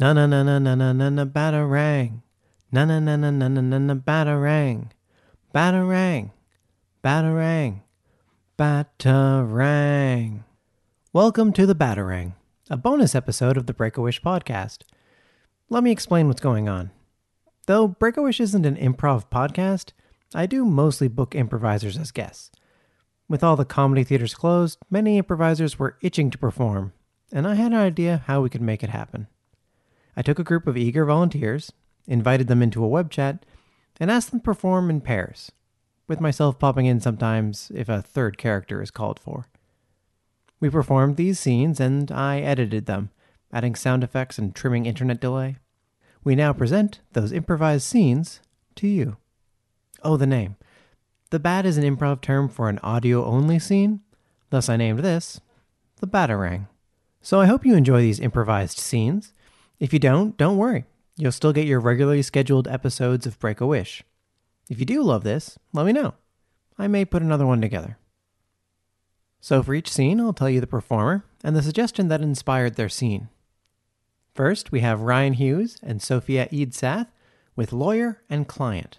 Na na na na na na na na batarang. Na na na na na na na na batarang. Batarang. Batarang. Batarang. Welcome to the Batarang, a bonus episode of the Break a Wish podcast. Let me explain what's going on. Though Break a Wish isn't an improv podcast, I do mostly book improvisers as guests. With all the comedy theaters closed, many improvisers were itching to perform, and I had an idea how we could make it happen. I took a group of eager volunteers, invited them into a web chat, and asked them to perform in pairs, with myself popping in sometimes if a third character is called for. We performed these scenes and I edited them, adding sound effects and trimming internet delay. We now present those improvised scenes to you. Oh, the name. The bat is an improv term for an audio only scene, thus I named this the Batarang. So I hope you enjoy these improvised scenes. If you don't, don't worry. You'll still get your regularly scheduled episodes of Break a Wish. If you do love this, let me know. I may put another one together. So for each scene, I'll tell you the performer and the suggestion that inspired their scene. First, we have Ryan Hughes and Sophia Eid Sath with lawyer and client.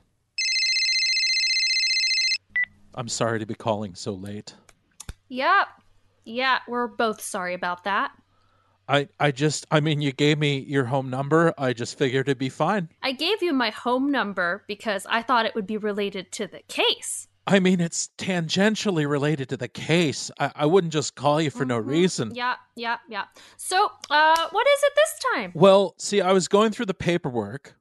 I'm sorry to be calling so late. Yep. Yeah, we're both sorry about that. I I just I mean you gave me your home number. I just figured it'd be fine. I gave you my home number because I thought it would be related to the case. I mean it's tangentially related to the case. I, I wouldn't just call you for no Mhm. reason. Yeah, yeah, yeah. So, uh, what is it this time? Well, see, I was going through the paperwork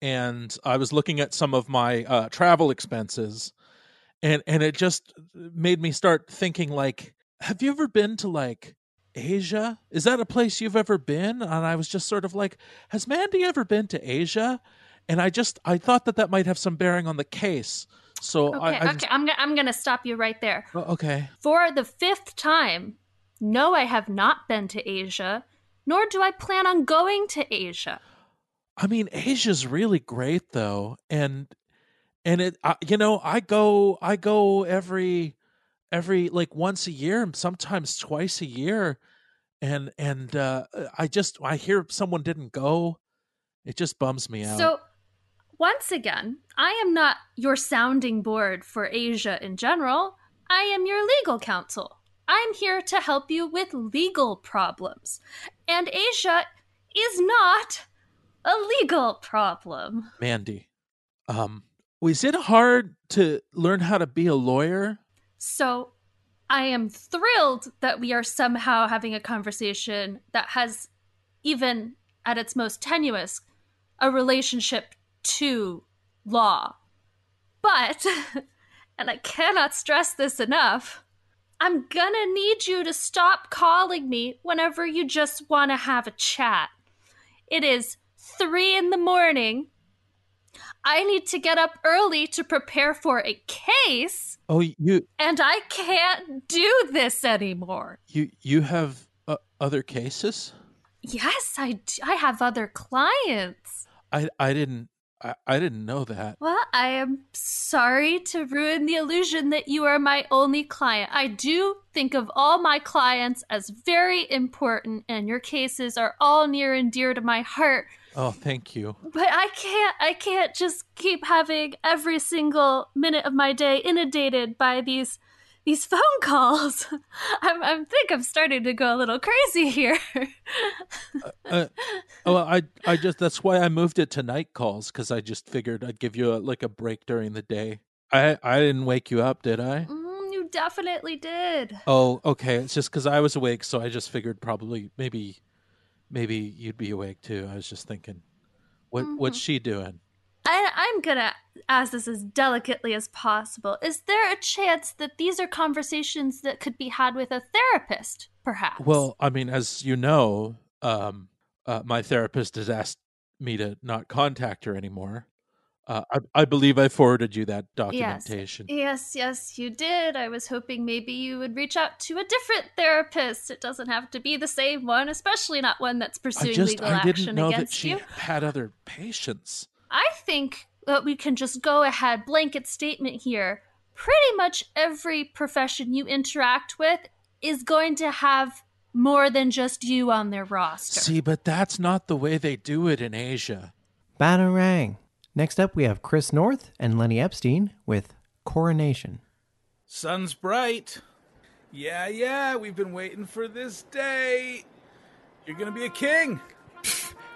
and I was looking at some of my uh, travel expenses and and it just made me start thinking like have you ever been to like Asia? Is that a place you've ever been? And I was just sort of like, has Mandy ever been to Asia? And I just I thought that that might have some bearing on the case. So Okay, I, I okay, I'm gonna I'm gonna stop you right there. Oh, okay. For the fifth time, no, I have not been to Asia, nor do I plan on going to Asia. I mean, Asia's really great though, and and it, I, you know, I go, I go every, every like once a year, sometimes twice a year, and and uh, I just I hear someone didn't go, it just bums me out. So, once again, I am not your sounding board for Asia in general. I am your legal counsel. I'm here to help you with legal problems. And Asia is not a legal problem. Mandy, um, was it hard to learn how to be a lawyer? So, I am thrilled that we are somehow having a conversation that has, even at its most tenuous, a relationship to law. But, and I cannot stress this enough, I'm gonna need you to stop calling me whenever you just want to have a chat. It is three in the morning. I need to get up early to prepare for a case Oh, you and I can't do this anymore. you you have uh, other cases? Yes, I I have other clients. I I didn't I, I didn't know that. Well, I am sorry to ruin the illusion that you are my only client. I do think of all my clients as very important, and your cases are all near and dear to my heart. Oh, thank you. But I can't I can't just keep having every single minute of my day inundated by these these phone calls. I'm I think I'm starting to go a little crazy here. Uh, well, I I just that's why I moved it to night calls because I just figured I'd give you a, like a break during the day. I I didn't wake you up, did I? Mm, you definitely did. Oh, okay. It's just because I was awake, so I just figured probably maybe maybe you'd be awake too. I was just thinking, what what's she doing? I, I'm gonna ask this as delicately as possible. Is there a chance that these are conversations that could be had with a therapist, perhaps? Well, I mean, as you know, um, uh, my therapist has asked me to not contact her anymore. Uh, I, I believe I forwarded you that documentation. Yes, yes, yes, you did. I was hoping maybe you would reach out to a different therapist. It doesn't have to be the same one, especially not one that's I pursuing just legal I didn't action know that against she you. had other patients. I think that we can just go ahead, blanket statement here. Pretty much every profession you interact with is going to have more than just you on their roster. See, but that's not the way they do it in Asia. Batarang. Next up, we have Chris North and Lenny Epstein with Coronation. Sun's bright. Yeah, yeah, we've been waiting for this day. You're gonna be a king.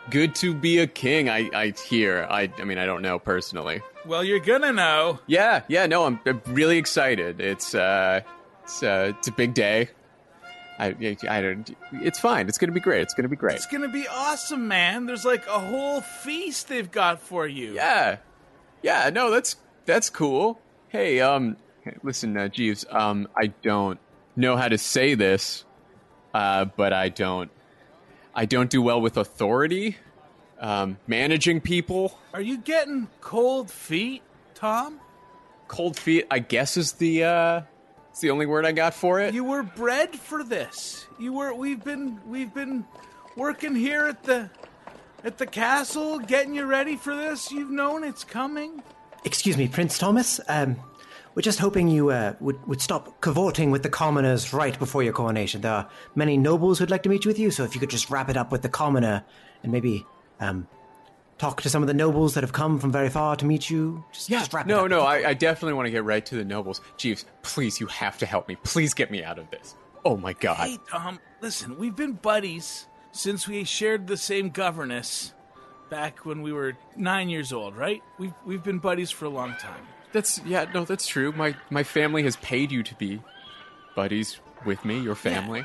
Good to be a king, I, I hear. I, I mean, I don't know personally. Well, you're gonna know. Yeah, yeah, no, I'm, I'm really excited. It's, uh, it's, uh, it's a big day. I, I, don't, it's fine. It's gonna be great. It's gonna be great. It's gonna be awesome, man. There's like a whole feast they've got for you. Yeah, yeah, no, that's, that's cool. Hey, um, listen, uh, Jeeves, um, I don't know how to say this, uh, but I don't, I don't do well with authority, um, managing people. Are you getting cold feet, Tom? Cold feet, I guess, is the, uh, it's the only word I got for it. You were bred for this. You were. We've been. We've been working here at the at the castle, getting you ready for this. You've known it's coming. Excuse me, Prince Thomas. Um, we're just hoping you uh, would, would stop cavorting with the commoners right before your coronation. There are many nobles who'd like to meet you with you, so if you could just wrap it up with the commoner and maybe um, talk to some of the nobles that have come from very far to meet you. Just, Yeah, just wrap it no, up. no, I, I definitely want to get right to the nobles. Jeeves, please, you have to help me. Please get me out of this. Oh my god. Hey, Tom. Listen, we've been buddies since we shared the same governess back when we were nine years old, right? We've we've been buddies for a long time. That's yeah, no, that's true. My my family has paid you to be buddies with me, your family.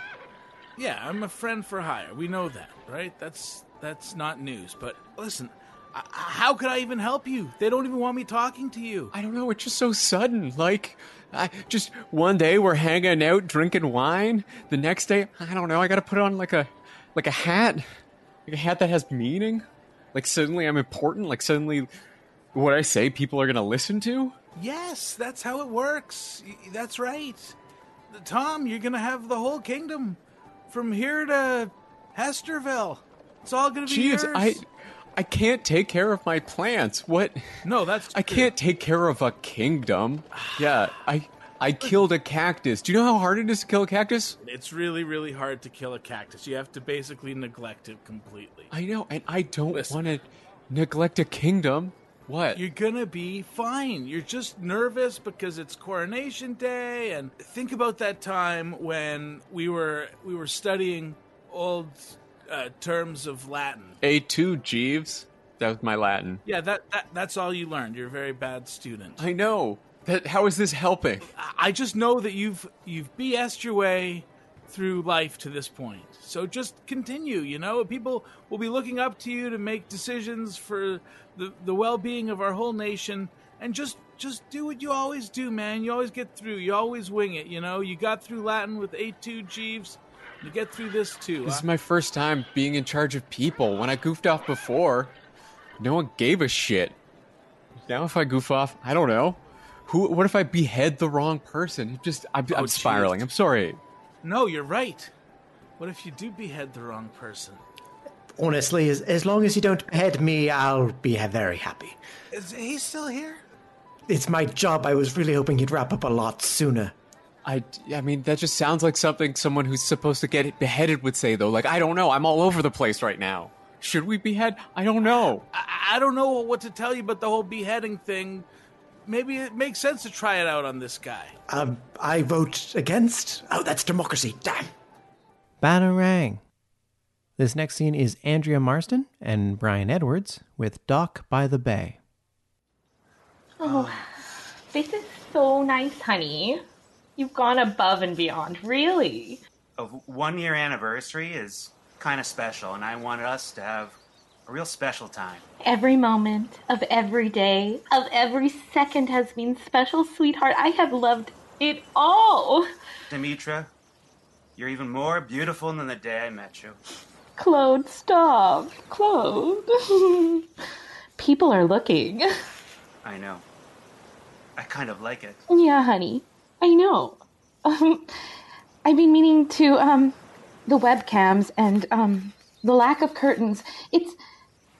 Yeah, I'm a friend for hire. We know that, right? That's that's not news. But listen, I, how could I even help you? They don't even want me talking to you. I don't know, it's just so sudden. Like I just one day we're hanging out drinking wine. The next day, I don't know, I got to put on like a like a hat. Like a hat that has meaning. Like suddenly I'm important, like suddenly what I say people are going to listen to. Yes, that's how it works. That's right. Tom, you're gonna have the whole kingdom from here to Hesterville. It's all gonna be Jeeves, yours. I I can't take care of my plants. What? no, that's I true. can't take care of a kingdom. Yeah, I I killed a cactus. Do you know how hard it is to kill a cactus? It's really, really hard to kill a cactus. You have to basically neglect it completely. I know, and I don't want to neglect a kingdom. What? You're gonna be fine. You're just nervous because it's coronation day, and think about that time when we were we were studying old uh, terms of Latin. Et tu, Jeeves. That was my Latin. Yeah, that, that that's all you learned. You're a very bad student. I know. That how is this helping? I just know that you've you've BS'd your way through life to this point. So just continue, you know? People will be looking up to you to make decisions for the, the well-being of our whole nation and just just do what you always do, man. You always get through. You always wing it, you know? You got through Latin with Et tu Jeeves. You get through this too. This huh? is my first time being in charge of people. When I goofed off before, no one gave a shit. Now if I goof off, I don't know. Who? What if I behead the wrong person? Just I'm, I'm oh, Jeeves. spiraling. I'm sorry. No, you're right. What if you do behead the wrong person? Honestly, as, as long as you don't behead me, I'll be very happy. Is he still here? It's my job. I was really hoping you'd wrap up a lot sooner. I, I mean, that just sounds like something someone who's supposed to get beheaded would say, though. Like, I don't know. I'm all over the place right now. Should we behead? I don't know. I, I don't know what to tell you about the whole beheading thing. Maybe it makes sense to try it out on this guy. Um, I vote against. Oh, that's democracy. Damn. Batarang. This next scene is Andrea Marston and Brian Edwards with Dock by the Bay. Oh, this is so nice, honey. You've gone above and beyond, really. a one year anniversary is kind of special, and I wanted us to have a real special time. Every moment of every day, of every second has been special, sweetheart. I have loved it all. Demetra, you're even more beautiful than the day I met you. Claude, stop. Claude. People are looking. I know. I kind of like it. Yeah, honey. I know. Um, I've been meaning to, um, the webcams and, um, the lack of curtains. It's,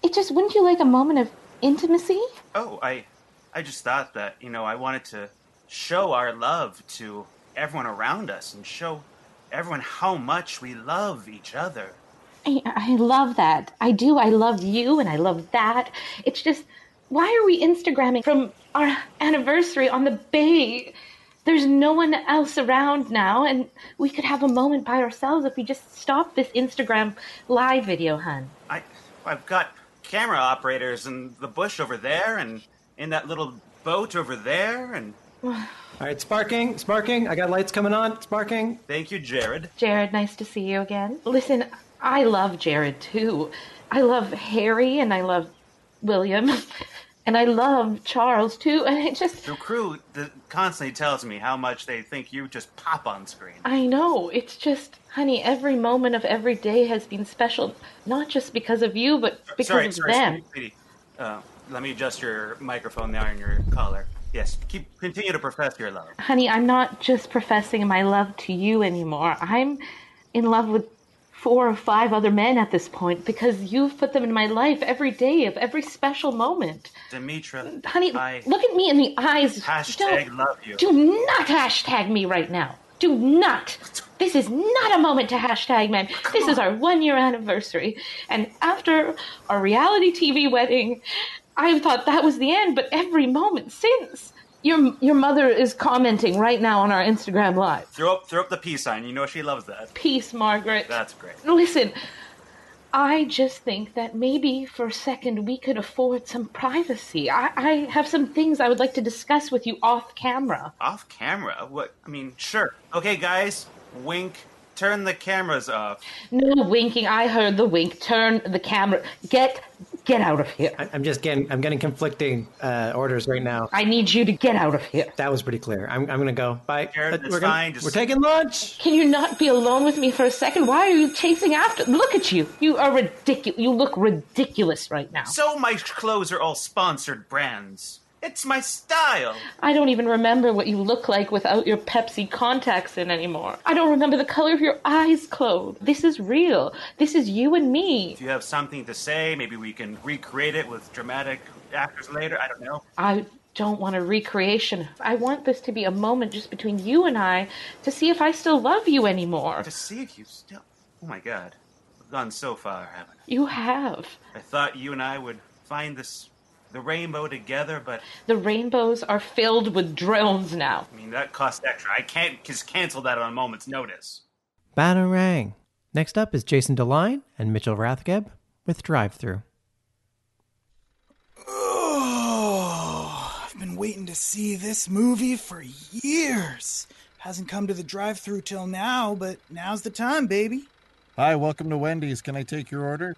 it just, wouldn't you like a moment of intimacy? Oh, I, I just thought that you know I wanted to show our love to everyone around us and show everyone how much we love each other. I, I love that. I do. I love you and I love that. It's just, why are we Instagramming from our anniversary on the bay? There's no one else around now, and we could have a moment by ourselves if we just stop this Instagram live video, hun. I, I've got camera operators in the bush over there, and in that little boat over there, and All right, sparking, sparking. I got lights coming on. Sparking. thank you, Jared. Jared, nice to see you again. Listen, I love Jared too. I love Harry and I love William. And I love Charles too. And it just, The crew constantly tells me how much they think you just pop on screen. I know. It's just, honey, every moment of every day has been special, not just because of you, but because sorry, of sorry, them. sweetie. Uh, let me adjust your microphone there on your collar. Yes, keep continue to profess your love. Honey, I'm not just professing my love to you anymore. I'm in love with four or five other men at this point because you've put them in my life every day of every special moment. Demetra, Honey, I look at me in the eyes. hashtag Don't- love you. Do not hashtag me right now. Do not. This is not a moment to hashtag men. This is our one year anniversary. And after our reality TV wedding, I thought that was the end, but every moment since. Your, your mother is commenting right now on our Instagram live. Throw up, throw up the peace sign. You know she loves that. Peace, Margaret. That's great. Listen, I just think that maybe for a second we could afford some privacy. I, I have some things I would like to discuss with you off camera. Off camera? What? I mean, sure. Okay, guys, wink. Turn the cameras off. No winking. I heard the wink. Turn the camera. Get get out of here. I- I'm just getting, I'm getting conflicting uh, orders right now. I need you to get out of here. That was pretty clear. I'm, I'm gonna go. Bye. Jared, Uh, we're, gonna- just- we're taking lunch. Can you not be alone with me for a second? Why are you chasing after? Look at you. You are ridiculous. You look ridiculous right now. So my clothes are all sponsored brands. It's my style. I don't even remember what you look like without your Pepsi contacts in anymore. I don't remember the color of your eyes, Claude. This is real. This is you and me. If you have something to say, maybe we can recreate it with dramatic actors later. I don't know. I don't want a recreation. I want this to be a moment just between you and I to see if I still love you anymore. To see if you still. Oh my god. We've gone so far, haven't You have. I thought you and I would find this. The rainbow together, but The rainbows are filled with drones now. I mean, that costs extra. I can't just cancel that on a moment's notice. Batarang. Next up is Jason DeLine and Mitchell Rathgeb with Drive Through. Oh, I've been waiting to see this movie for years. Hasn't come to the drive through till now, but now's the time, baby. Hi, welcome to Wendy's. Can I take your order?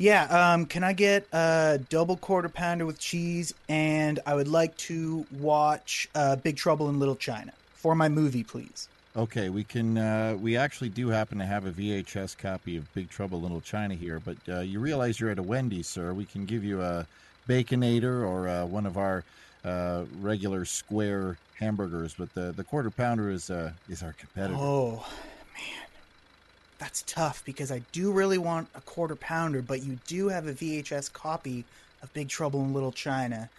Yeah, um, can I get a double quarter pounder with cheese? And I would like to watch uh, Big Trouble in Little China for my movie, please. Okay, we can. Uh, we actually do happen to have a VHS copy of Big Trouble in Little China here, but uh, you realize you're at a Wendy's, sir. We can give you a Baconator or uh, one of our uh, regular square hamburgers, but the the quarter pounder is uh, is our competitor. Oh, man. That's tough because I do really want a quarter pounder, but you do have a VHS copy of Big Trouble in Little China.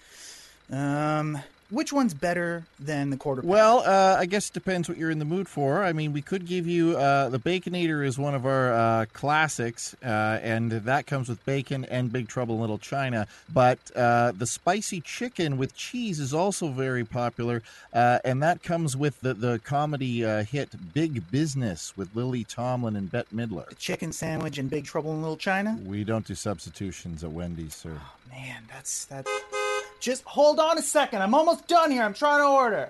Um, which one's better than the quarter pounder? Well, uh, I guess it depends what you're in the mood for. I mean, we could give you uh, the Baconator is one of our uh, classics, uh, and that comes with bacon and Big Trouble in Little China. But uh, the spicy chicken with cheese is also very popular, uh, and that comes with the the comedy uh, hit Big Business with Lily Tomlin and Bette Midler. The chicken sandwich and Big Trouble in Little China? We don't do substitutions at Wendy's, sir. Oh man, that's that. Just hold on a second. I'm almost done here. I'm trying to order.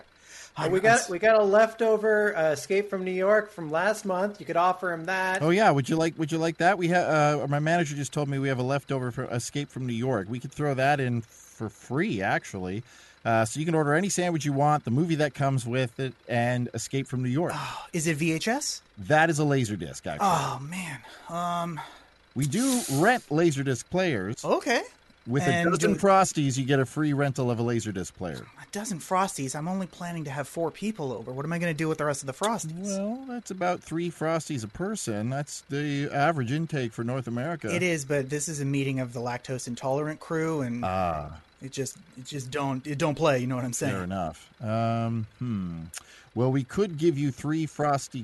Oh, we got we got a leftover uh, Escape from New York from last month. You could offer him that. Oh yeah, would you like would you like that? We have uh, my manager just told me we have a leftover for Escape from New York. We could throw that in for free, actually. Uh, so you can order any sandwich you want, the movie that comes with it, and Escape from New York. Is it VHS? That is a laserdisc, actually. Oh man. Um. We do rent laserdisc players. Okay. With And a dozen do- Frosties, you get a free rental of a laserdisc player. A dozen frosties. I'm only planning to have four people over. What am I going to do with the rest of the frosties? Well, that's about three Frosties a person. That's the average intake for North America. It is, but this is a meeting of the lactose intolerant crew, and Ah. it just it just don't it don't play. You know what I'm saying? Fair enough. Um, hmm. Well, we could give you three frosty.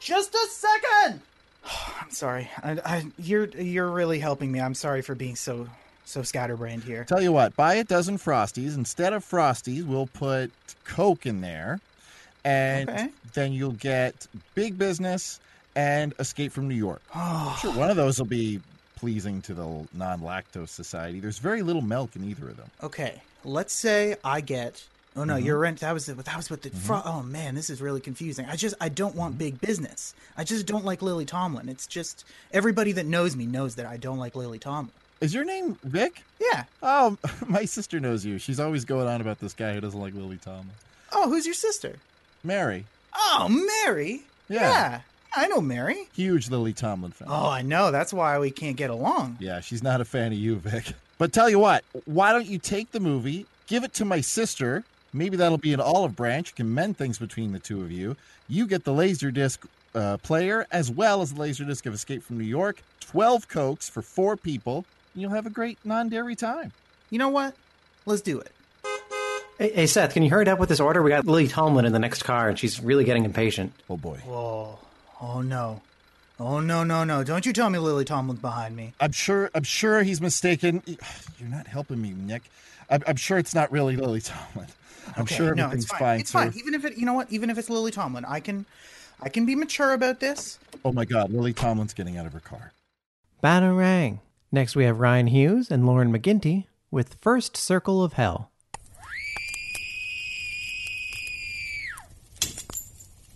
Just a second. I'm sorry. I, I, you're you're really helping me. I'm sorry for being so so scatterbrained here. Tell you what, buy a dozen Frosties. Instead of Frosties, we'll put Coke in there. And Okay. then you'll get Big Business and Escape from New York. Oh, Sure, one of those will be pleasing to the non lactose society. There's very little milk in either of them. Okay, let's say I get. Oh no, Mm-hmm. you're right. That was the, that was what the. Fro- oh man, this is really confusing. I just I don't want big business. I just don't like Lily Tomlin. It's just everybody that knows me knows that I don't like Lily Tomlin. Is your name Vic? Yeah. Oh, my sister knows you. She's always going on about this guy who doesn't like Lily Tomlin. Oh, who's your sister? Mary. Oh, Mary. Yeah. I know Mary. Huge Lily Tomlin fan. Oh, I know. That's why we can't get along. Yeah, she's not a fan of you, Vic. But tell you what, why don't you take the movie, give it to my sister? Maybe that'll be an olive branch. You can mend things between the two of you. You get the Laserdisc uh, player as well as the Laserdisc of Escape from New York. 12 Cokes for four people. And you'll have a great non dairy time. You know what? Let's do it. Hey, hey, Seth, can you hurry up with this order? We got Lily Tomlin in the next car, and she's really getting impatient. Oh, boy. Oh, oh no. Oh no no no! Don't you tell me Lily Tomlin's behind me. I'm sure. I'm sure he's mistaken. You're not helping me, Nick. I'm, I'm sure it's not really Lily Tomlin. I'm Okay, sure no, everything's it's fine. fine. It's sir. fine. Even if it, you know what? Even if it's Lily Tomlin, I can, I can be mature about this. Oh my God, Lily Tomlin's getting out of her car. Batarang. Next, we have Ryan Hughes and Lauren McGinty with First Circle of Hell.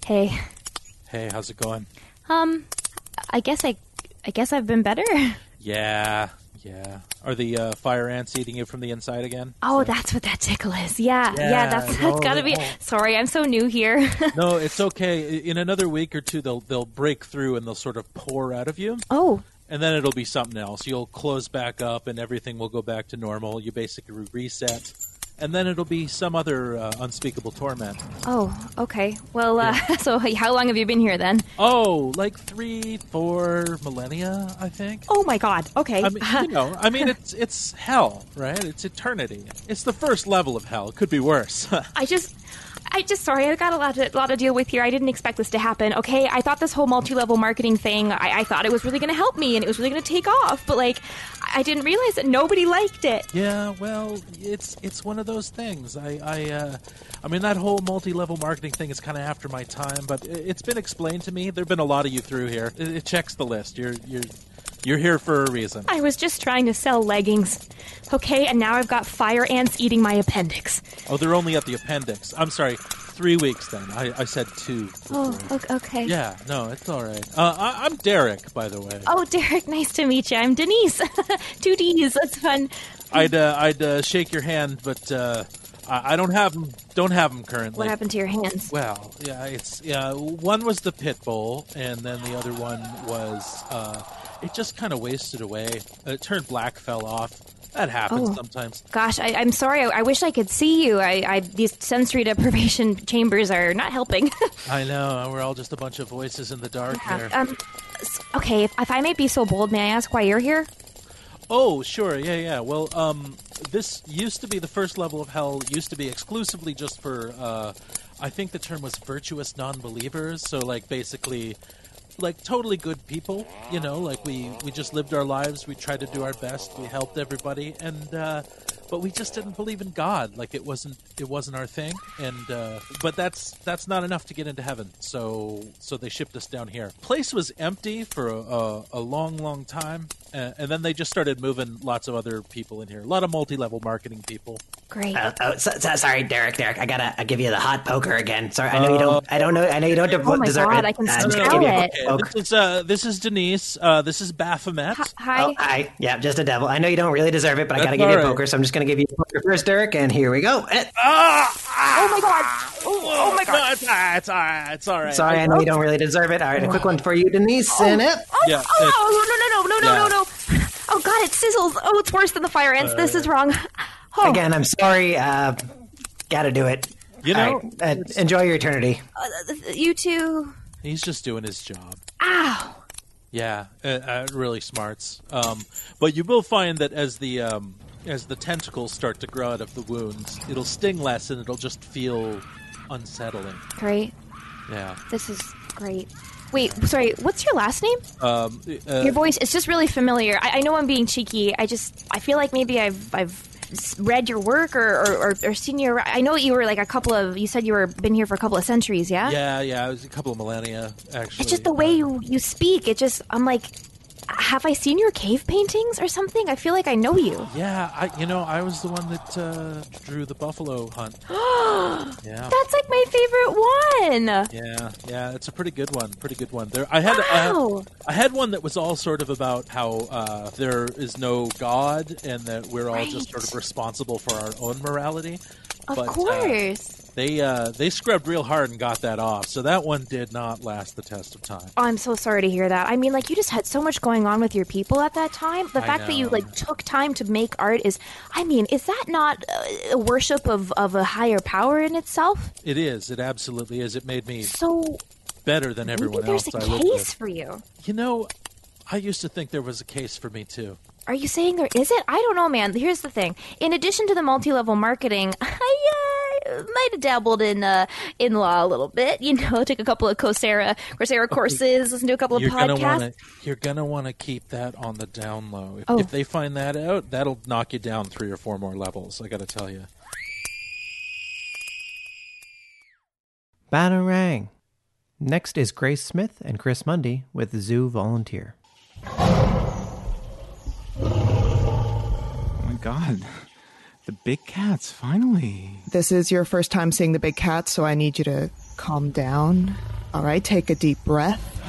Hey, Hey, how's it going? um, I guess I, I guess I've been better. Yeah, yeah. Are the uh, fire ants eating you from the inside again? Oh, that's what that tickle is. Yeah, yeah, Yeah, that's no, that's gotta be. no. Sorry, I'm so new here. no, it's okay. In another week or two, they'll they'll break through and they'll sort of pour out of you, oh, and then it'll be something else. You'll close back up, and everything will go back to normal. You basically reset, and then it'll be some other uh, unspeakable torment. oh, okay. Well, uh, so how long have you been here then? Oh, like three, four millennia, I think. Oh my God. Okay. I mean, you know, I mean, it's it's hell, right? It's eternity. It's the first level of hell. It could be worse. I just, I just sorry. I got a lot to lot to deal with here. I didn't expect this to happen. Okay, I thought this whole multi-level marketing thing. I, I thought it was really going to help me and it was really going to take off. But like, I didn't realize that nobody liked it. Yeah, well, it's it's one of those things. I I uh, I mean that whole multi-level marketing thing is kind of after my time, but it's been explained to me. There've been a lot of you through here. It, it checks the list. You're you're you're here for a reason. I was just trying to sell leggings. Okay, and now I've got fire ants eating my appendix. Oh, they're only at the appendix. I'm sorry, three weeks then. I, I said two. Oh, before. o- okay. Yeah, no, it's all right. Uh, I, I'm Derek, by the way. Oh, Derek, nice to meet you. I'm Denise. Two D's. That's fun. I'd uh, I'd uh, shake your hand, but uh, I, I don't have them. Don't have them currently. What happened to your hands? Well, yeah, it's yeah. One was the pit bull, and then the other one was uh, it just kind of wasted away. It turned black, fell off. That happens Oh. sometimes. Gosh, I, I'm sorry. I, I wish I could see you. I, I these sensory deprivation chambers are not helping. I know we're all just a bunch of voices in the dark here. um, okay, if, if I may be so bold, may I ask why you're here? Oh, sure, yeah, yeah. Well, um, this used to be the first level of hell. Used to be exclusively just for, uh, I think the term was virtuous non-believers. So, like, basically, like totally good people. You know, like we we just lived our lives. We tried to do our best. We helped everybody, and uh, but we just didn't believe in God. Like it wasn't it wasn't our thing. And uh, but that's that's not enough to get into heaven. So so they shipped us down here. Place was empty for a, a, a long long time, uh, and then they just started moving lots of other people in here. A lot of multi-level marketing people. Great. Oh, oh so, so- sorry, Derek. Derek, I gotta I give you the hot poker again. Sorry, I know you don't. I don't know. I know you don't de- Oh my deserve God, it. I can Uh, smell gonna give you a it. quick poke. This is uh, this is Denise. Uh, this is Baphomet. Hi. Oh, hi. Yeah, just a devil. I know you don't really deserve it, but I gotta give you a all right. poker, so I'm just gonna give you a poker first, Derek. And here we go. Ah! oh my God. Oh, my god! it's, ah, it's, ah, it's all right. Sorry, I know you don't really deserve it. All right, a quick one for you, Denise. And it. Yeah. Oh, oh, no, no, no, no, no, Yeah. no, no. Oh God, it sizzles. Oh, it's worse than the fire ants. this is wrong. Oh, Again, I'm sorry. Uh, gotta do it. You know, All right, uh, enjoy your eternity. uh, you two. he's just doing his job. Ow. Yeah, uh, uh, really smarts. Um, but you will find that as the um, as the tentacles start to grow out of the wounds, it'll sting less and it'll just feel unsettling. Great. Yeah. This is great. Wait, sorry. What's your last name? Um, uh, Your voice is just really familiar. I, I know I'm being cheeky. I just I feel like maybe I've I've read your work or or, or, or seen your. I know you were like a couple of. You said you were been here for a couple of centuries. Yeah. yeah, yeah, it was a couple of millennia actually. It's just the way you you speak. It just I'm like, have I seen your cave paintings or something? I feel like I know you. Yeah, I you know I was the one that uh, drew the buffalo hunt. yeah. That's like my favorite one. Yeah, yeah, it's a pretty good one. Pretty good one. There, I had, I Wow. I had one that was all sort of about how uh, there is no God and that we're all just sort of responsible for our own morality. Of But, uh, course. They uh, they scrubbed real hard and got that off, so that one did not last the test of time. Oh, I'm so sorry to hear that. I mean, like you just had so much going on with your people at that time. The I fact that you like took time to make art is, I mean, is that not uh, a worship of of a higher power in itself? It is. It absolutely is. It made me So better than maybe everyone there's else a I lived case for you. You know, I used to think there was a case for me too. Are you saying there is it? I don't know, man. Here's the thing. In addition to the multi-level marketing, I uh, might have dabbled in uh, in law a little bit. You know, took a couple of Coursera Coursera courses, listen to a couple of You're gonna podcasts. want to. You're gonna want to keep that on the down low. If, Oh. if they find that out, that'll knock you down three or four more levels. I got to tell you. Batarang. Next is Grace Smith and Chris Mundy with Zoo Volunteer. Oh my god. The big cats, finally. This is your first time seeing the big cats, so I need you to calm down. All right, take a deep breath.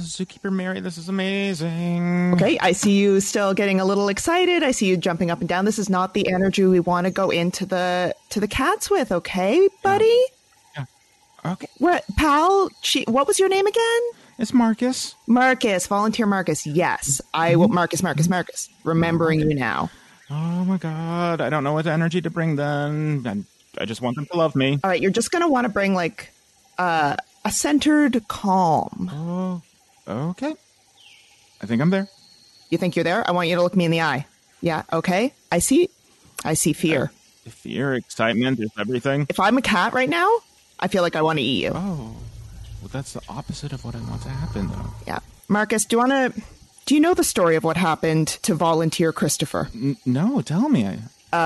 Zookeeper Mary, this is amazing. Okay, I see you still getting a little excited. I see you jumping up and down. This is not the energy we want to go into the to the cats with, okay, buddy? Yeah. Okay. What, pal? She, what was your name again? It's Marcus. Marcus, volunteer Marcus. Yes, I will. Marcus, Marcus, Marcus. Remembering you now. Oh my god, I don't know what energy to bring then. I, I just want them to love me. All right, you're just gonna want to bring like uh, a centered calm. Oh, okay. I think I'm there. You think you're there? I want you to look me in the eye. Yeah, okay. I see. I see fear. Fear, excitement, is everything. If I'm a cat right now, I feel like I want to eat you. Oh, well, that's the opposite of what I want to happen, though. Yeah. Marcus, do you want to. Do you know the story of what happened to volunteer Christopher? N- no, tell me. I,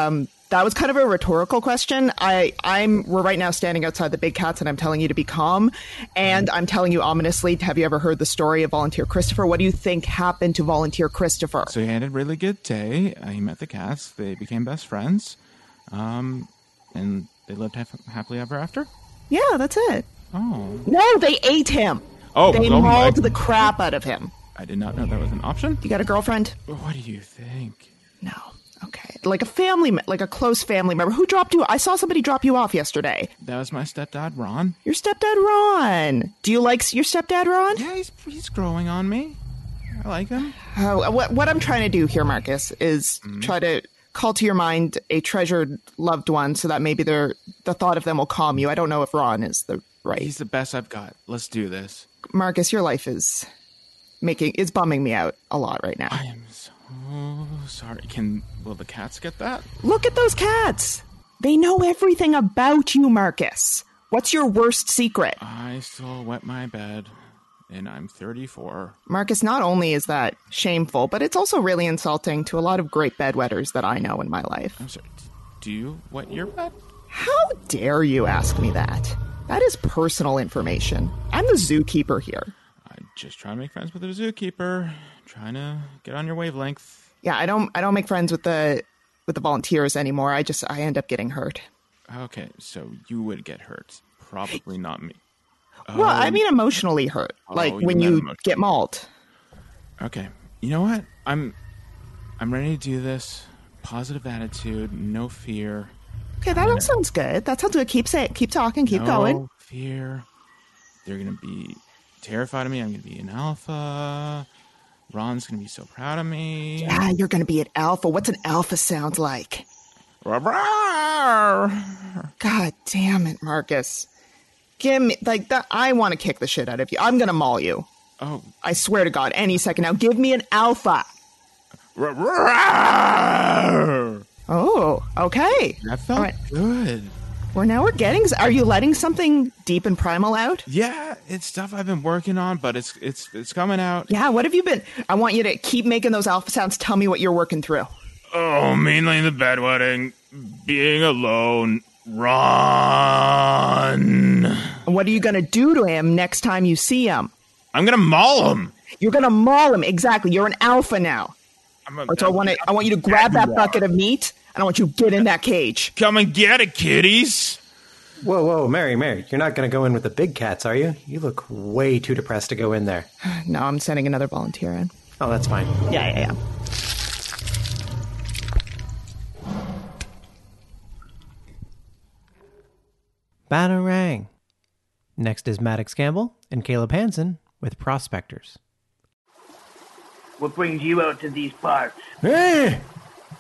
Um, that was kind of a rhetorical question. I, I'm, we're right now standing outside the big cats, and I'm telling you to be calm. And I'm telling you ominously, have you ever heard the story of volunteer Christopher? What do you think happened to volunteer Christopher? so he had a really good day. Uh, he met the cats. They became best friends. Um, and they lived hap- happily ever after. Yeah, that's it. Oh. No, they ate him. Oh, they oh my- mauled the crap out of him. I did not know that was an option. You got a girlfriend? What do you think? No. Okay. Like a family, like a close family member. Who dropped you? I saw somebody drop you off yesterday. That was my stepdad, Ron. Your stepdad, Ron. Do you like your stepdad, Ron? Yeah, he's, he's growing on me. I like him. Oh, what, what I'm trying to do here, Marcus, is Mm-hmm. try to call to your mind a treasured loved one so that maybe the thought of them will calm you. I don't know if Ron is the right. He's the best I've got. Let's do this. Marcus, your life is making it's bumming me out a lot right now. I am so sorry. Can will the cats get that? Look at those cats. They know everything about you, Marcus. What's your worst secret? I still wet my bed, and I'm 34. Marcus, not only is that shameful, but it's also really insulting to a lot of great bedwetters that I know in my life. I'm sorry. Do you wet your bed? How dare you ask me that? That is personal information. I'm the zookeeper here. I'm just try to make friends with the zookeeper. Trying to get on your wavelength. Yeah, I don't I don't make friends with the with the volunteers anymore. I just I end up getting hurt. Okay, so you would get hurt. Probably not me. well, I Um, mean emotionally hurt. oh, like when you get mauled. Okay. You know what? I'm I'm ready to do this. Positive attitude, no fear. Okay, that all sounds good. That sounds good. Keep saying keep talking, keep no going. Fear. They're gonna be terrified of me. I'm gonna be an alpha. Ron's gonna be so proud of me. Yeah, you're gonna be an alpha. What's an alpha sound like? God damn it, Marcus. Give me like that I want to kick the shit out of you. I'm gonna maul you. Oh. I swear to God, any second now. Give me an alpha. Oh, okay. That felt right. good. We're now we're getting. Are you letting something deep and primal out? Yeah, it's stuff I've been working on, but it's it's it's coming out. Yeah. What have you been? I want you to keep making those alpha sounds. Tell me what you're working through. Oh, mainly the bedwetting, being alone, run. What are you gonna do to him next time you see him? I'm gonna maul him. You're gonna maul him. Exactly. You're an alpha now. I'm a, So I want to. I want you to grab that bucket of meat, and I want you to get in that cage. Come and get it, kiddies. Whoa, whoa, Mary, Mary, you're not going to go in with the big cats, are you? You look way too depressed to go in there. No, I'm sending another volunteer in. Oh, that's fine. Yeah, yeah, yeah. Batarang. Next is Maddox Campbell and Caleb Hansen with Prospectors. What brings you out to these parts? Eh?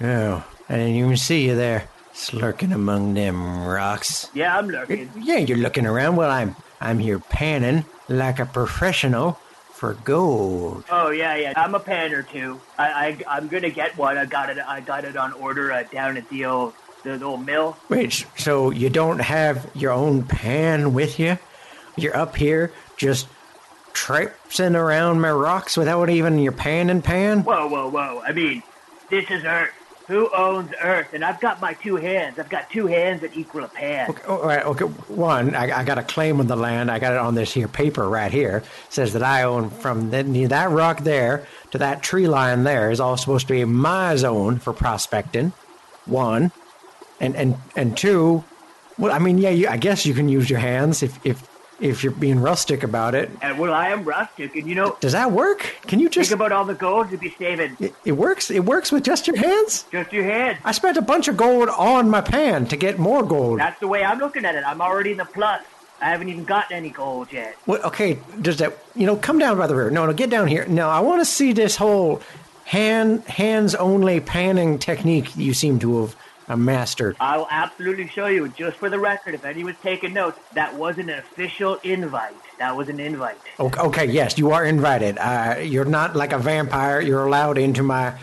Oh, I didn't even see you there, slurking among them rocks. Yeah, I'm looking. Yeah, you're looking around. Well, I'm I'm here panning like a professional for gold. Oh yeah, yeah. I'm a panner too. I, I I'm gonna get one. I got it. I got it on order uh, down at the old the old mill. Wait, so you don't have your own pan with you? You're up here just traipsing around my rocks without even your pan and pan? Whoa, whoa, whoa. I mean, this is Earth. Who owns Earth? And I've got my two hands. I've got two hands that equal a pan. Oh, all right, okay. One, I, I got a claim on the land. I got it on this here paper right here. says that I own from the, that rock there to that tree line there is all supposed to be my zone for prospecting. One, and and and two. Well, I mean, yeah, you, I guess you can use your hands if if if you're being rustic about it. And well, I am rustic, and you know, Does that work? Can you just? think about all the gold you'd be saving. It, it works. It works with just your hands. Just your hands. I spent a bunch of gold on my pan to get more gold. That's the way I'm looking at it. I'm already in the plus. I haven't even gotten any gold yet. What? Okay, does that? You know, come down by the river. No, no, get down here. No, I want to see this whole hand hands only panning technique you seem to have uh, mastered. I'll absolutely show you. Just for the record, if anyone's taking notes, that wasn't an official invite. That was an invite. Okay, okay yes, you are invited. Uh, you're not like a vampire. You're allowed into my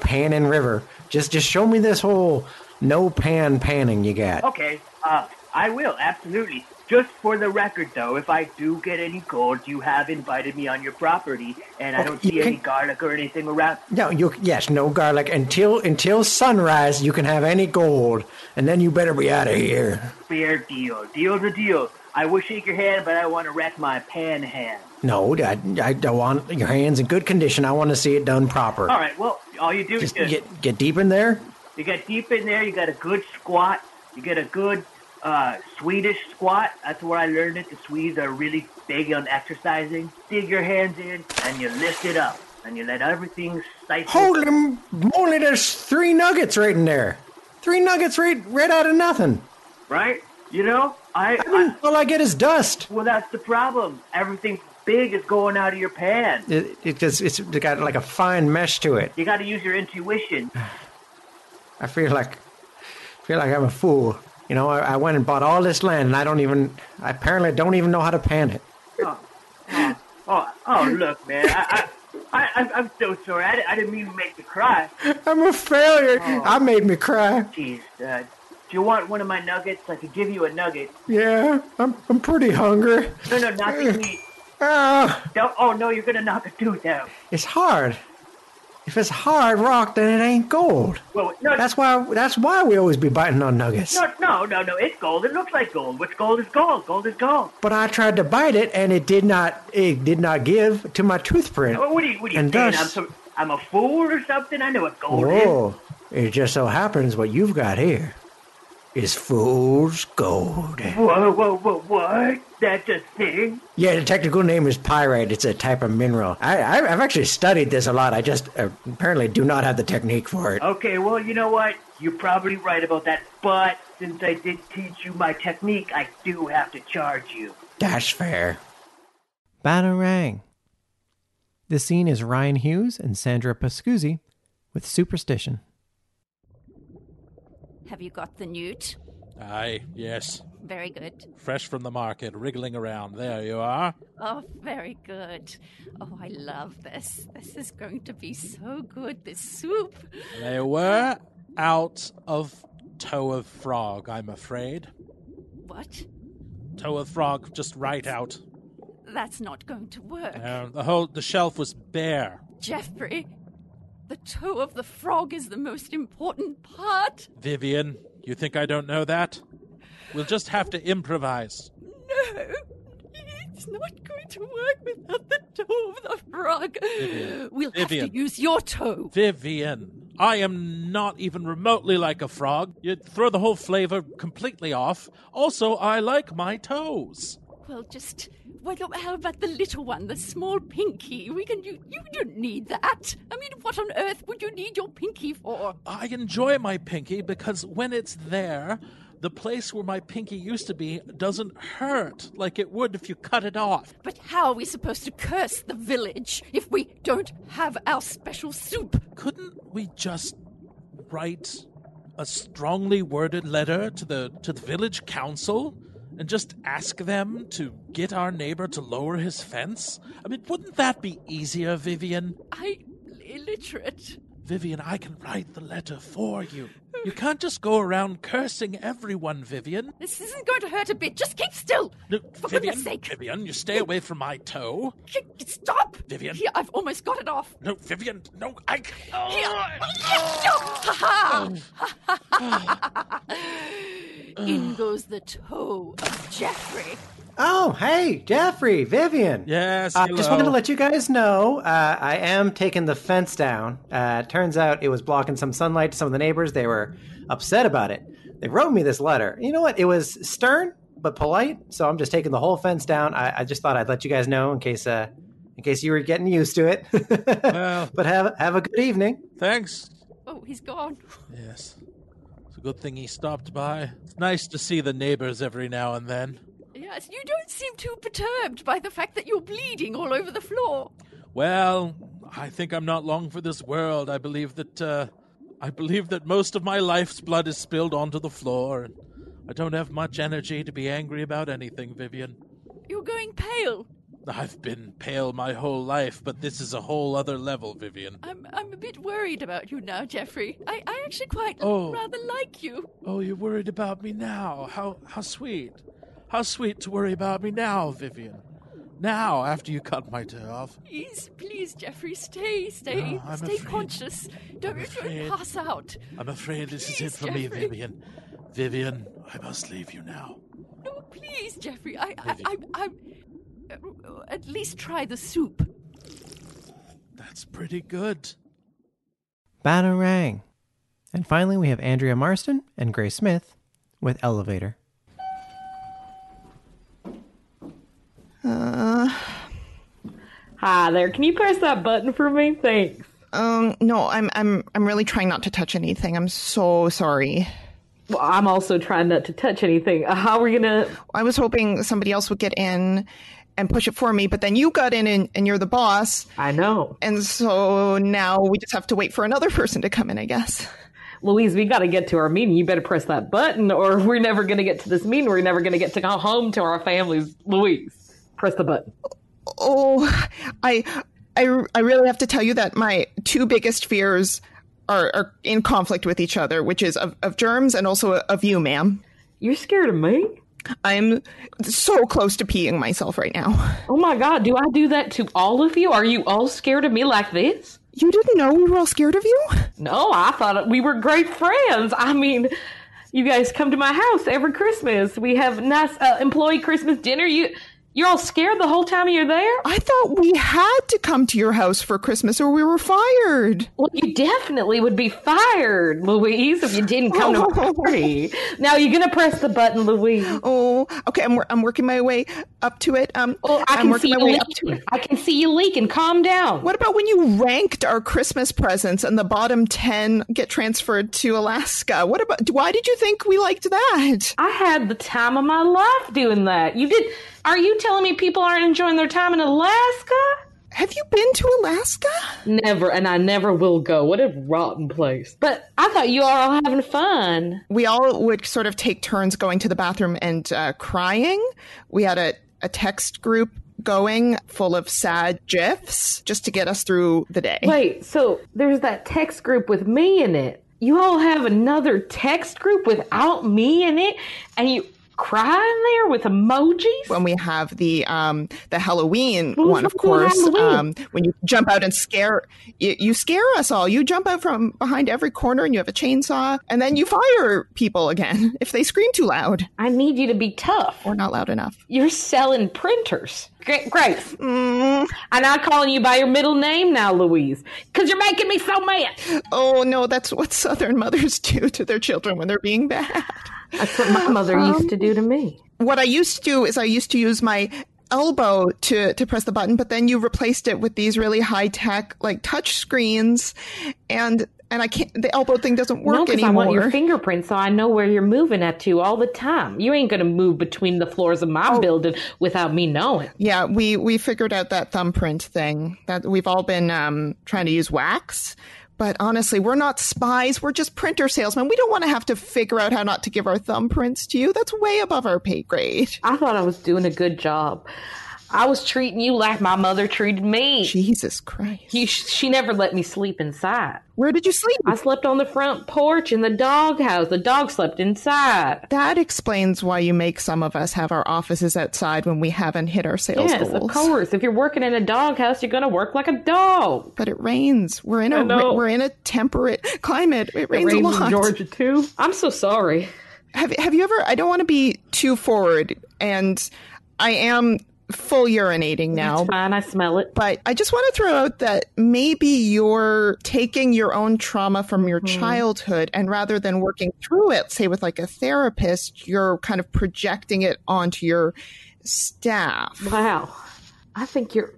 pan and river. Just, just show me this whole no pan panning you got. Okay, uh, I will, absolutely. Just for the record, though, if I do get any gold, you have invited me on your property, and I Okay, don't see any garlic or anything around. No, you yes, no garlic until until sunrise. You can have any gold, and then you better be out of here. Fair deal. Deal's a deal. I will shake your hand, but I want to wreck my pan hand. No, I, I don't want your hands in good condition. I want to see it done proper. All right, well, all you do Just is get get deep in there. You get deep in there. You got a good squat. You get a good uh, Swedish squat. That's where I learned it. The Swedes are really big on exercising. Dig your hands in and you lift it up and you let everything siphon. Holy moly! There's three nuggets right in there. Three nuggets right right out of nothing. Right? You know, I, I mean, all I get is dust. Well, that's the problem. Everything big is going out of your pan. It, it just it's got like a fine mesh to it. You got to use your intuition. I feel like, I feel like I'm a fool. You know, I, I went and bought all this land, and I don't even I apparently don't even know how to pan it. Oh, oh, oh, oh look, man. I, I, I, I'm so sorry. I, I didn't mean to make you cry. I'm a failure. I made me cry. Jeez, uh, do you want one of my nuggets? I could give you a nugget. Yeah, I'm I'm pretty hungry. No, no, not the meat. Ah, No, oh no, you're gonna knock a tooth out. it's hard. If it's hard rock, then it ain't gold. Well, no, That's why that's why we always be biting on nuggets. no, no, no, no. It's gold. It looks like gold. What's gold is gold. Gold is gold. But I tried to bite it, and it did not. It did not give to my tooth print. Oh, what are you, what are you and saying? thus, I'm some, I'm a fool or something? I know what gold is. whoa! It just so happens what you've got here is fool's gold. Whoa, whoa, whoa, what? That's a thing? Yeah, the technical name is pyrite. It's a type of mineral. I, I I've actually studied this a lot. I just uh, apparently do not have the technique for it. Okay, well, you know what? You're probably right about that. But since I did teach you my technique, I do have to charge you. That's fair. Batarang. This scene is Ryan Hughes and Sandra Pascuzzi with Superstition. Have you got the newt? Aye, yes. Very good. Fresh from the market, wriggling around. There you are. Oh, very good. Oh, I love this. This is going to be so good, this soup. They were out of toe of frog, I'm afraid. What? Toe of frog just right out. That's not going to work. Uh, the whole the shelf was bare. Jeffrey, the toe of the frog is the most important part. Vivian, you think I don't know that? We'll just have to improvise. No, it's not going to work without the toe of the frog. Vivian. We'll have to use your toe. Vivian, I am not even remotely like a frog. You'd throw the whole flavor completely off. Also, I like my toes. Well, just well, how about the little one, the small pinky? We can you you don't need that. I mean, what on earth would you need your pinky for? I enjoy my pinky because when it's there, the place where my pinky used to be doesn't hurt like it would if you cut it off. But how are we supposed to curse the village if we don't have our special soup? Couldn't we just write a strongly worded letter to the to the village council and just ask them to get our neighbor to lower his fence? I mean, wouldn't that be easier, Vivian? I illiterate. Vivian, I can write the letter for you. You can't just go around cursing everyone, Vivian. This isn't going to hurt a bit. Just keep still. No, For Vivian, goodness sake. Vivian, you stay away from my toe. Stop! Vivian. Here, I've almost got it off. No, Vivian, no, I. Here. Oh. Ha ha! Oh. In goes the toe of Jeffrey. Oh, hey, Jeffrey, Vivian. Yes, I just wanted to let you guys know uh, I am taking the fence down. Uh, turns out it was blocking some sunlight to some of the neighbors. They were upset about it. They wrote me this letter. You know what? It was stern but polite. So I'm just taking the whole fence down. I, I just thought I'd let you guys know in case uh, in case you were getting used to it. Well, but have have a good evening. thanks. Oh, he's gone. Yes. Good thing he stopped by. It's nice to see the neighbors every now and then. Yes, you don't seem too perturbed by the fact that you're bleeding all over the floor. Well, I think I'm not long for this world. I believe that uh, I believe that most of my life's blood is spilled onto the floor, and I don't have much energy to be angry about anything, Vivian. You're going pale. I've been pale my whole life, but this is a whole other level, Vivian. I'm I'm a bit worried about you now, Jeffrey. I, I actually quite Oh. rather like you. Oh, you're worried about me now. How how sweet. How sweet to worry about me now, Vivian. Now, after you cut my toe off. Please, please, Jeffrey, stay, stay, No, stay afraid- conscious. Don't, don't pass out. I'm afraid this is it for me, Vivian. Vivian, I must leave you now. No, please, Jeffrey. I, I, I, I, at least try the soup. That's pretty good. Batarang. And finally, we have Andrea Marston and Gray Smith with Elevator. Uh, Hi there. Can you press that button for me? Thanks. um, no, I'm I'm I'm really trying not to touch anything. I'm so sorry. Well, I'm also trying not to touch anything. Uh, How are we gonna? I was hoping somebody else would get in and push it for me, but then you got in and, and you're the boss. I know. And so now we just have to wait for another person to come in, I guess. Louise, we got to get to our meeting. You better press that button, or we're never going to get to this meeting. We're never going to get to go home to our families. Louise, press the button. Oh, I, I, I really have to tell you that my two biggest fears are, are in conflict with each other, which is of, of germs and also of you, ma'am. You're scared of me? I'm so close to peeing myself right now. Oh my God, do I do that to all of you? Are you all scared of me like this? You didn't know we were all scared of you? No, I thought we were great friends. I mean, you guys come to my house every Christmas. We have nice uh, employee Christmas dinner. You, you're all scared the whole time you're there. I thought we had to come to your house for Christmas or we were fired. Well, you definitely would be fired, Louise, if you didn't come to my party. Now you're gonna press the button, Louise. Oh, okay. I'm I'm working my way up to it. Um, Oh, I I'm can working see my you to leaking. it. I can see you leaking. Calm down. What about when you ranked our Christmas presents and the bottom 10 get transferred to Alaska? What about why did you think we liked that? I had the time of my life doing that. You did. Are you telling me people aren't enjoying their time in Alaska? Have you been to Alaska? Never, and I never will go. What a rotten place. But I thought you are all having fun. We all would sort of take turns going to the bathroom and uh, crying. We had a, a text group going full of sad gifs just to get us through the day. Wait, so there's that text group with me in it. You all have another text group without me in it, and you cry in there with emojis? When we have the um the Halloween one, of course, um when you jump out and scare you, you scare us all. You jump out from behind every corner and you have a chainsaw, and then you fire people again if they scream too loud. I need you to be tough. Or not loud enough. You're selling printers. Gra- Grace. Mm. I'm not calling you by your middle name now, Louise, because you're making me so mad. Oh no, that's what Southern mothers do to their children when they're being bad. That's what my mother used to do to me. What I used to do is I used to use my elbow to to press the button, but then you replaced it with these really high tech like touch screens, and and I can't. The elbow thing doesn't work no, because I want your fingerprints so I know where you're moving at to all the time. You ain't gonna move between the floors of my building without me knowing. yeah, we we figured out that thumbprint thing. That we've all been um, trying to use wax. But honestly, we're not spies. We're just printer salesmen. We don't want to have to figure out how not to give our thumbprints to you. That's way above our pay grade. I thought I was doing a good job. I was treating you like my mother treated me. Jesus Christ. You, she never let me sleep inside. Where did you sleep? I slept on the front porch in the doghouse. The dog slept inside. That explains why you make some of us have our offices outside when we haven't hit our sales yes, goals. of course. If you're working in a doghouse, you're going to work like a dog. But it rains. We're in a we're in a temperate climate. It rains, rains a in lot. Georgia too. I'm so sorry. Have have you ever? I don't want to be too forward, and I am full urinating now. That's fine. I smell it. But I just want to throw out that maybe you're taking your own trauma from your Hmm. childhood, and rather than working through it, say with like a therapist, you're kind of projecting it onto your staff. Wow. I think you're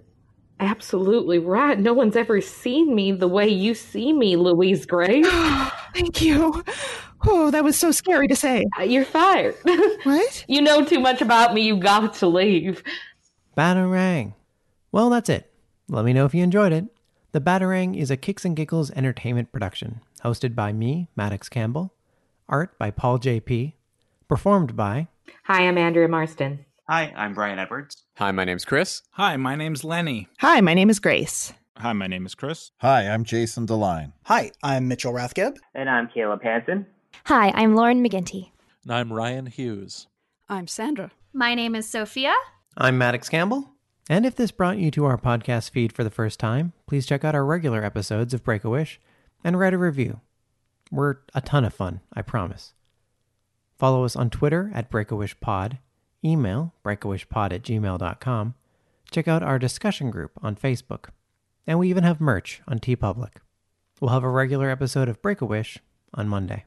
absolutely right. No one's ever seen me the way you see me, Louise Gray. Thank you. Oh, that was so scary to say. You're fired. what? You know too much about me. You got to leave. Batarang. Well, that's it. Let me know if you enjoyed it. The Batarang is a Kicks and Giggles entertainment production, hosted by me, Maddox Campbell, art by Paul J.P., performed by Hi, I'm Andrea Marston. Hi, I'm Brian Edwards. Hi, my name's Chris. Hi, my name's Lenny. Hi, my name is Grace. Hi, my name is Chris. Hi, I'm Jason Deline. Hi, I'm Mitchell Rathgeb. And I'm Caleb Hansen. Hi, I'm Lauren McGinty. And I'm Ryan Hughes. I'm Sandra. My name is Sophia. I'm Maddox Campbell. And if this brought you to our podcast feed for the first time, please check out our regular episodes of Break a Wish and write a review. We're a ton of fun, I promise. Follow us on Twitter at BreakAWishPod, email breakawishpod at gmail.com, check out our discussion group on Facebook, and we even have merch on TeePublic. We'll have a regular episode of Break a Wish on Monday.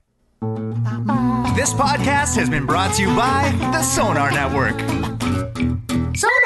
This podcast has been brought to you by the Sonar Network. Sonar